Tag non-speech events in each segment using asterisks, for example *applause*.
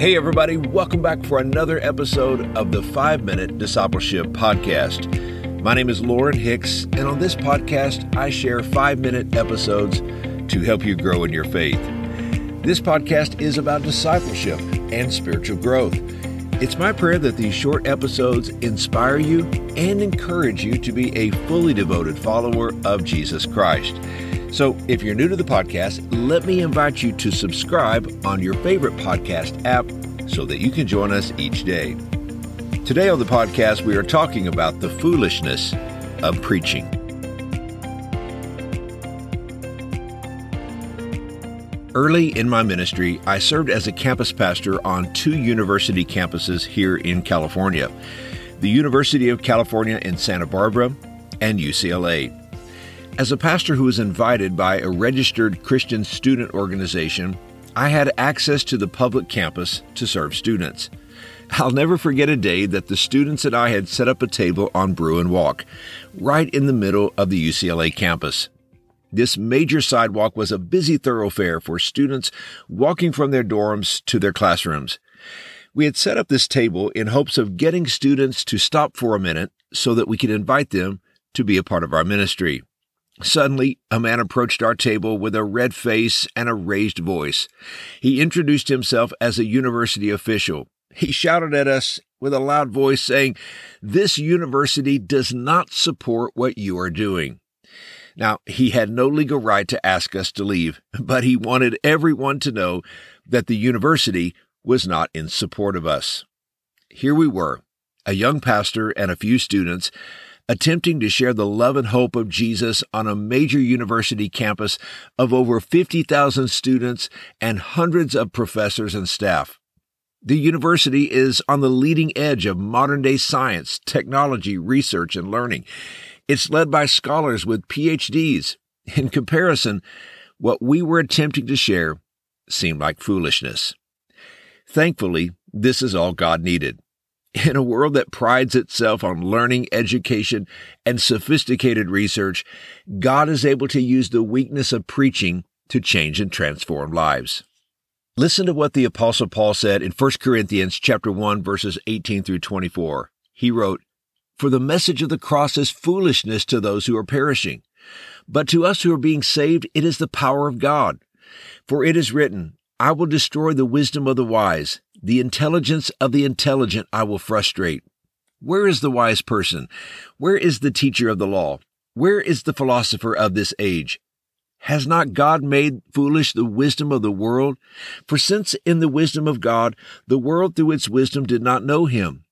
Hey, everybody, welcome back for another episode of the Five Minute Discipleship Podcast. My name is Lorin Hicks, and on this podcast, I share five minute episodes to help you grow in your faith. This podcast is about discipleship and spiritual growth. It's my prayer that these short episodes inspire you and encourage you to be a fully devoted follower of Jesus Christ. So, if you're new to the podcast, let me invite you to subscribe on your favorite podcast app so that you can join us each day. Today on the podcast, we are talking about the foolishness of preaching. Early in my ministry, I served as a campus pastor on two university campuses here in California the University of California in Santa Barbara and UCLA. As a pastor who was invited by a registered Christian student organization, I had access to the public campus to serve students. I'll never forget a day that the students and I had set up a table on Bruin Walk, right in the middle of the UCLA campus. This major sidewalk was a busy thoroughfare for students walking from their dorms to their classrooms. We had set up this table in hopes of getting students to stop for a minute so that we could invite them to be a part of our ministry. Suddenly, a man approached our table with a red face and a raised voice. He introduced himself as a university official. He shouted at us with a loud voice saying, This university does not support what you are doing. Now, he had no legal right to ask us to leave, but he wanted everyone to know that the university was not in support of us. Here we were, a young pastor and a few students, attempting to share the love and hope of Jesus on a major university campus of over 50,000 students and hundreds of professors and staff. The university is on the leading edge of modern day science, technology, research, and learning. It's led by scholars with PhDs. In comparison, what we were attempting to share seemed like foolishness. Thankfully, this is all God needed. In a world that prides itself on learning, education, and sophisticated research, God is able to use the weakness of preaching to change and transform lives. Listen to what the apostle Paul said in 1 Corinthians chapter 1 verses 18 through 24. He wrote, "For the message of the cross is foolishness to those who are perishing, but to us who are being saved it is the power of God. For it is written, I will destroy the wisdom of the wise, the intelligence of the intelligent I will frustrate. Where is the wise person? Where is the teacher of the law? Where is the philosopher of this age? Has not God made foolish the wisdom of the world? For since in the wisdom of God, the world through its wisdom did not know him,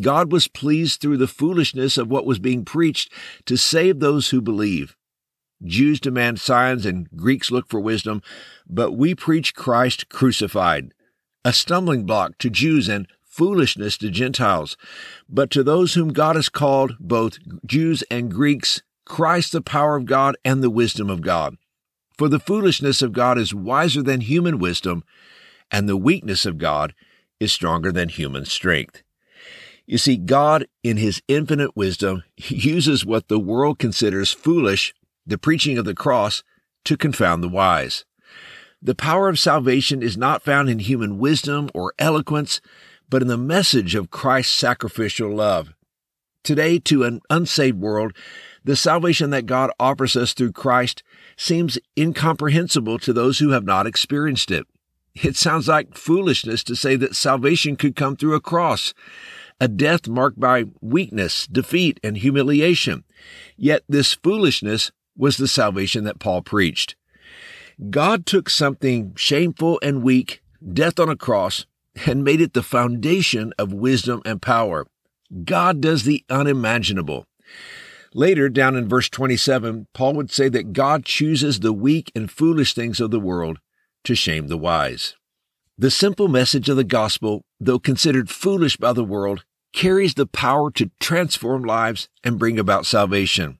God was pleased through the foolishness of what was being preached to save those who believe. Jews demand signs and Greeks look for wisdom, but we preach Christ crucified, a stumbling block to Jews and foolishness to Gentiles. But to those whom God has called, both Jews and Greeks, Christ the power of God and the wisdom of God. For the foolishness of God is wiser than human wisdom, and the weakness of God is stronger than human strength. You see, God, in his infinite wisdom, uses what the world considers foolish, the preaching of the cross, to confound the wise. The power of salvation is not found in human wisdom or eloquence, but in the message of Christ's sacrificial love. Today, to an unsaved world, the salvation that God offers us through Christ seems incomprehensible to those who have not experienced it. It sounds like foolishness to say that salvation could come through a cross, a death marked by weakness, defeat, and humiliation. Yet this foolishness was the salvation that Paul preached. God took something shameful and weak, death on a cross, and made it the foundation of wisdom and power. God does the unimaginable. Later, down in verse 27, Paul would say that God chooses the weak and foolish things of the world to shame the wise. The simple message of the gospel, though considered foolish by the world, carries the power to transform lives and bring about salvation.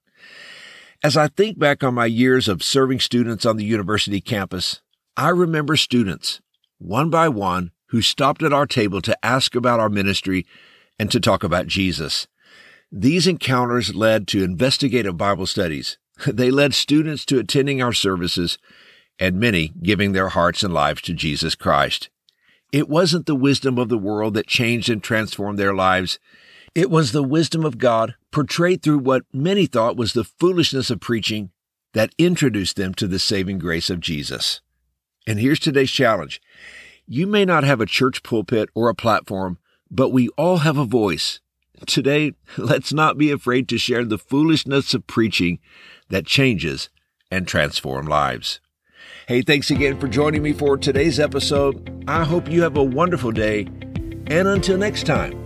As I think back on my years of serving students on the university campus, I remember students, one by one, who stopped at our table to ask about our ministry and to talk about Jesus. These encounters led to investigative Bible studies. *laughs* They led students to attending our services and many giving their hearts and lives to Jesus Christ. It wasn't the wisdom of the world that changed and transformed their lives. It was the wisdom of God portrayed through what many thought was the foolishness of preaching that introduced them to the saving grace of Jesus. And here's today's challenge. You may not have a church pulpit or a platform, but we all have a voice. Today, *laughs* let's not be afraid to share the foolishness of preaching that changes and transforms lives. Hey, thanks again for joining me for today's episode. I hope you have a wonderful day. And until next time,